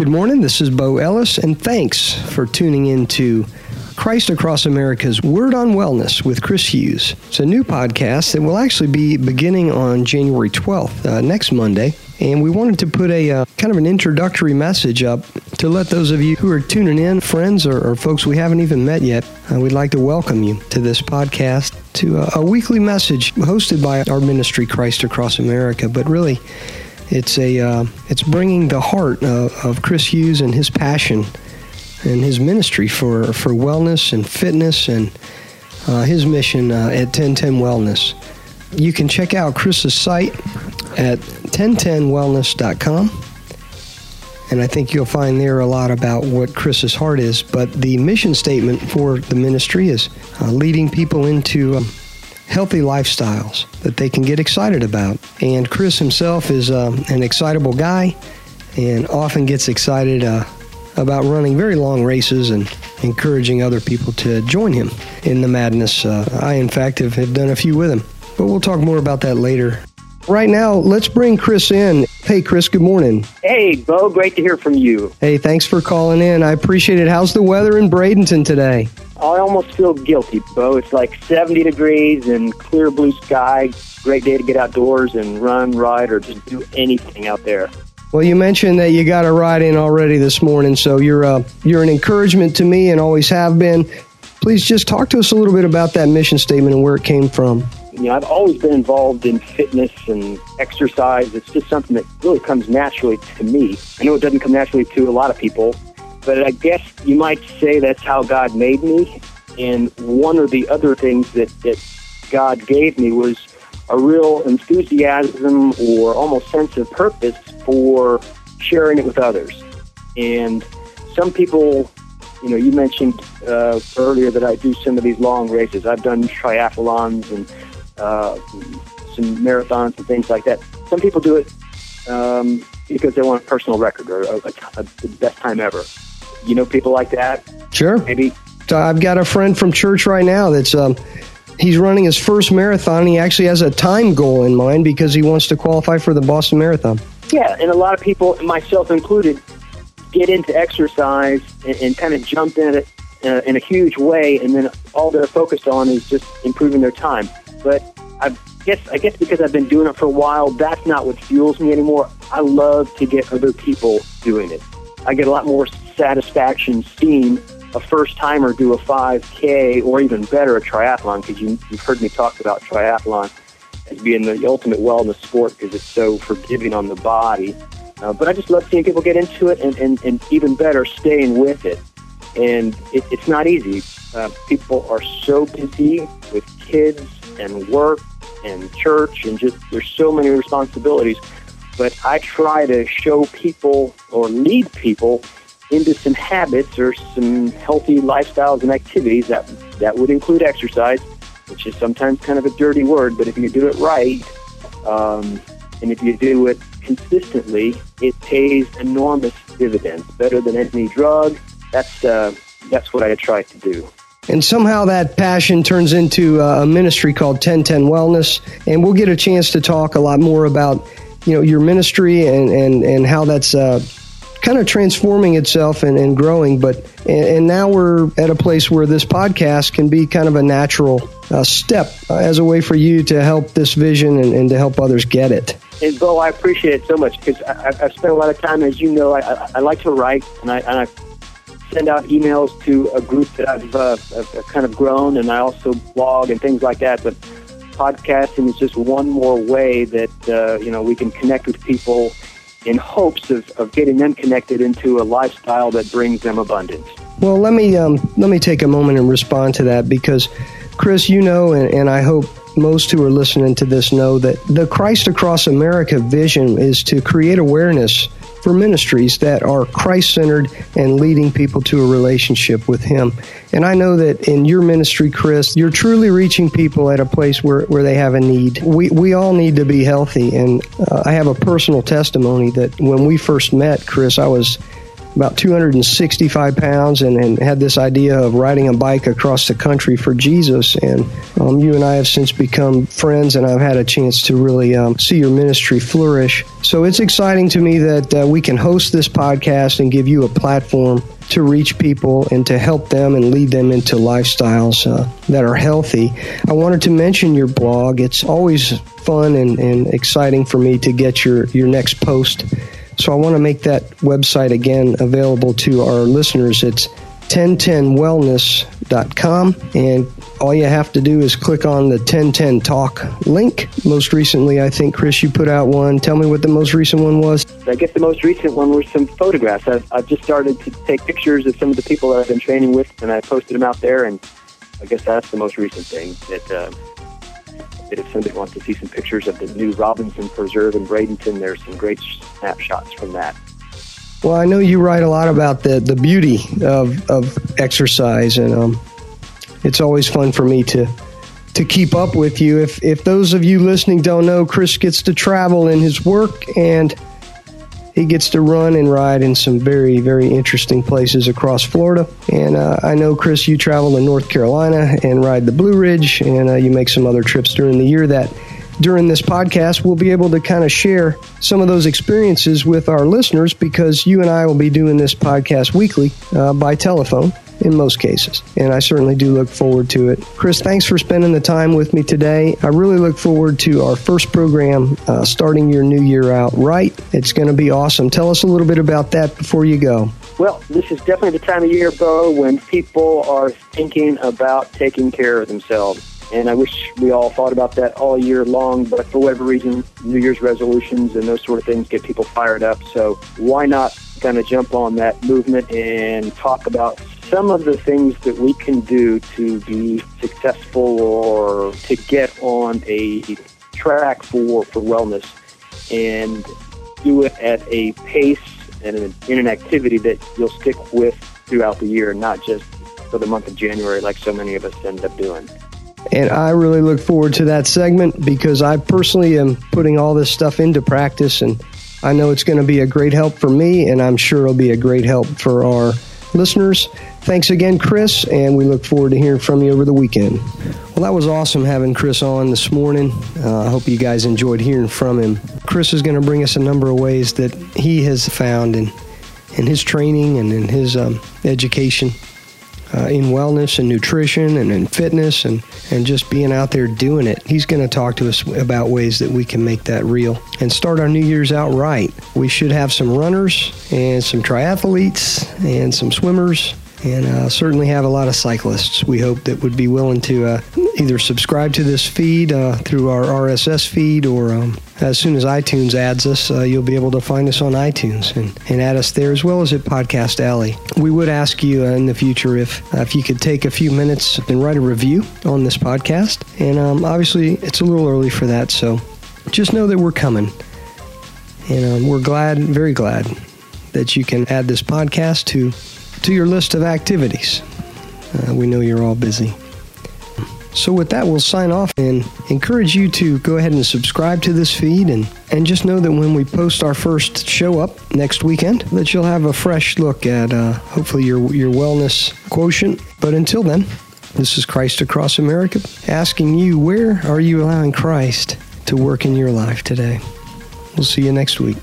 Good morning. This is Bo Ellis, and thanks for tuning in to Christ Across America's Word on Wellness with Chris Hughes. It's a new podcast that will actually be beginning on January 12th, uh, next Monday. And we wanted to put a uh, kind of an introductory message up to let those of you who are tuning in, friends or, or folks we haven't even met yet, uh, we'd like to welcome you to this podcast, to a, a weekly message hosted by our ministry, Christ Across America. But really, it's a uh, it's bringing the heart of, of Chris Hughes and his passion and his ministry for for wellness and fitness and uh, his mission uh, at 1010 Wellness. You can check out Chris's site at 1010wellness.com. And I think you'll find there a lot about what Chris's heart is. But the mission statement for the ministry is uh, leading people into um, healthy lifestyles that they can get excited about. And Chris himself is um, an excitable guy and often gets excited uh, about running very long races and encouraging other people to join him in the madness. Uh, I, in fact, have, have done a few with him, but we'll talk more about that later. Right now, let's bring Chris in. Hey, Chris, good morning. Hey, Bo, great to hear from you. Hey, thanks for calling in. I appreciate it. How's the weather in Bradenton today? I almost feel guilty, Bo. It's like 70 degrees and clear blue sky. Great day to get outdoors and run, ride, or just do anything out there. Well, you mentioned that you got a ride in already this morning, so you're uh, you're an encouragement to me and always have been. Please just talk to us a little bit about that mission statement and where it came from. You know, I've always been involved in fitness and exercise. It's just something that really comes naturally to me. I know it doesn't come naturally to a lot of people, but I guess you might say that's how God made me. And one of the other things that, that God gave me was a real enthusiasm or almost sense of purpose for sharing it with others. And some people, you know, you mentioned uh, earlier that I do some of these long races. I've done triathlons and uh, some marathons and things like that. Some people do it um, because they want a personal record or a, a, a, the best time ever you know people like that? Sure. Maybe. So I've got a friend from church right now that's um, he's running his first marathon. He actually has a time goal in mind because he wants to qualify for the Boston Marathon. Yeah, and a lot of people, myself included, get into exercise and, and kind of jump in it uh, in a huge way, and then all they're focused on is just improving their time. But I guess I guess because I've been doing it for a while, that's not what fuels me anymore. I love to get other people doing it. I get a lot more satisfaction seeing a first timer do a 5K or even better a triathlon because you, you've heard me talk about triathlon as being the ultimate wellness sport because it's so forgiving on the body. Uh, but I just love seeing people get into it and, and, and even better, staying with it. And it, it's not easy. Uh, people are so busy with kids and work and church and just there's so many responsibilities. But I try to show people or lead people into some habits or some healthy lifestyles and activities that that would include exercise, which is sometimes kind of a dirty word, but if you do it right, um, and if you do it consistently, it pays enormous dividends, better than any drug. That's uh, that's what I try to do. And somehow that passion turns into a ministry called 1010 Wellness, and we'll get a chance to talk a lot more about you know your ministry and and and how that's uh, kind of transforming itself and, and growing. But and, and, now we're at a place where this podcast can be kind of a natural uh, step uh, as a way for you to help this vision and, and, to help others get it. And Bo, I appreciate it so much because I've spent a lot of time, as you know, I, I, I like to write and I, and I send out emails to a group that I've, uh, I've kind of grown, and I also blog and things like that. But podcasting is just one more way that uh, you know we can connect with people in hopes of, of getting them connected into a lifestyle that brings them abundance. Well, let me um, let me take a moment and respond to that because, Chris, you know, and, and I hope most who are listening to this know that the Christ Across America vision is to create awareness for ministries that are Christ centered and leading people to a relationship with Him. And I know that in your ministry, Chris, you're truly reaching people at a place where, where they have a need. We, we all need to be healthy. And uh, I have a personal testimony that when we first met, Chris, I was about 265 pounds and, and had this idea of riding a bike across the country for Jesus. And um, you and I have since become friends, and I've had a chance to really um, see your ministry flourish. So it's exciting to me that uh, we can host this podcast and give you a platform to reach people and to help them and lead them into lifestyles uh, that are healthy. I wanted to mention your blog. It's always fun and, and exciting for me to get your, your next post. So I want to make that website again available to our listeners. It's 1010wellness.com and all you have to do is click on the 1010 talk link. Most recently i think chris you put out one. Tell me what the most recent one was. I guess the most recent one was some photographs. I've, I've just started to take pictures of some of the people that i've been training with and i posted them out there and i guess that's the most recent thing that uh, if somebody wants to see some pictures of the new robinson preserve in bradenton there's some great snapshots from that well, I know you write a lot about the, the beauty of, of exercise, and um, it's always fun for me to to keep up with you. If if those of you listening don't know, Chris gets to travel in his work, and he gets to run and ride in some very very interesting places across Florida. And uh, I know, Chris, you travel to North Carolina and ride the Blue Ridge, and uh, you make some other trips during the year that during this podcast, we'll be able to kind of share some of those experiences with our listeners because you and I will be doing this podcast weekly uh, by telephone in most cases. And I certainly do look forward to it. Chris, thanks for spending the time with me today. I really look forward to our first program uh, starting your new year out right. It's going to be awesome. Tell us a little bit about that before you go. Well, this is definitely the time of year, Bo, when people are thinking about taking care of themselves. And I wish we all thought about that all year long, but for whatever reason, New Year's resolutions and those sort of things get people fired up. So why not kind of jump on that movement and talk about some of the things that we can do to be successful or to get on a track for, for wellness and do it at a pace and in an activity that you'll stick with throughout the year, not just for the month of January like so many of us end up doing. And I really look forward to that segment because I personally am putting all this stuff into practice and I know it's going to be a great help for me and I'm sure it'll be a great help for our listeners. Thanks again, Chris, and we look forward to hearing from you over the weekend. Well, that was awesome having Chris on this morning. Uh, I hope you guys enjoyed hearing from him. Chris is going to bring us a number of ways that he has found in, in his training and in his um, education uh, in wellness and nutrition and in fitness and, and just being out there doing it. He's going to talk to us about ways that we can make that real and start our New Year's out right. We should have some runners and some triathletes and some swimmers and uh, certainly have a lot of cyclists we hope that would be willing to uh, either subscribe to this feed uh, through our rss feed or um, as soon as itunes adds us uh, you'll be able to find us on itunes and, and add us there as well as at podcast alley we would ask you uh, in the future if uh, if you could take a few minutes and write a review on this podcast and um, obviously it's a little early for that so just know that we're coming and um, we're glad very glad that you can add this podcast to to your list of activities. Uh, we know you're all busy. So, with that, we'll sign off and encourage you to go ahead and subscribe to this feed. And, and just know that when we post our first show up next weekend, that you'll have a fresh look at uh, hopefully your, your wellness quotient. But until then, this is Christ Across America asking you, where are you allowing Christ to work in your life today? We'll see you next week.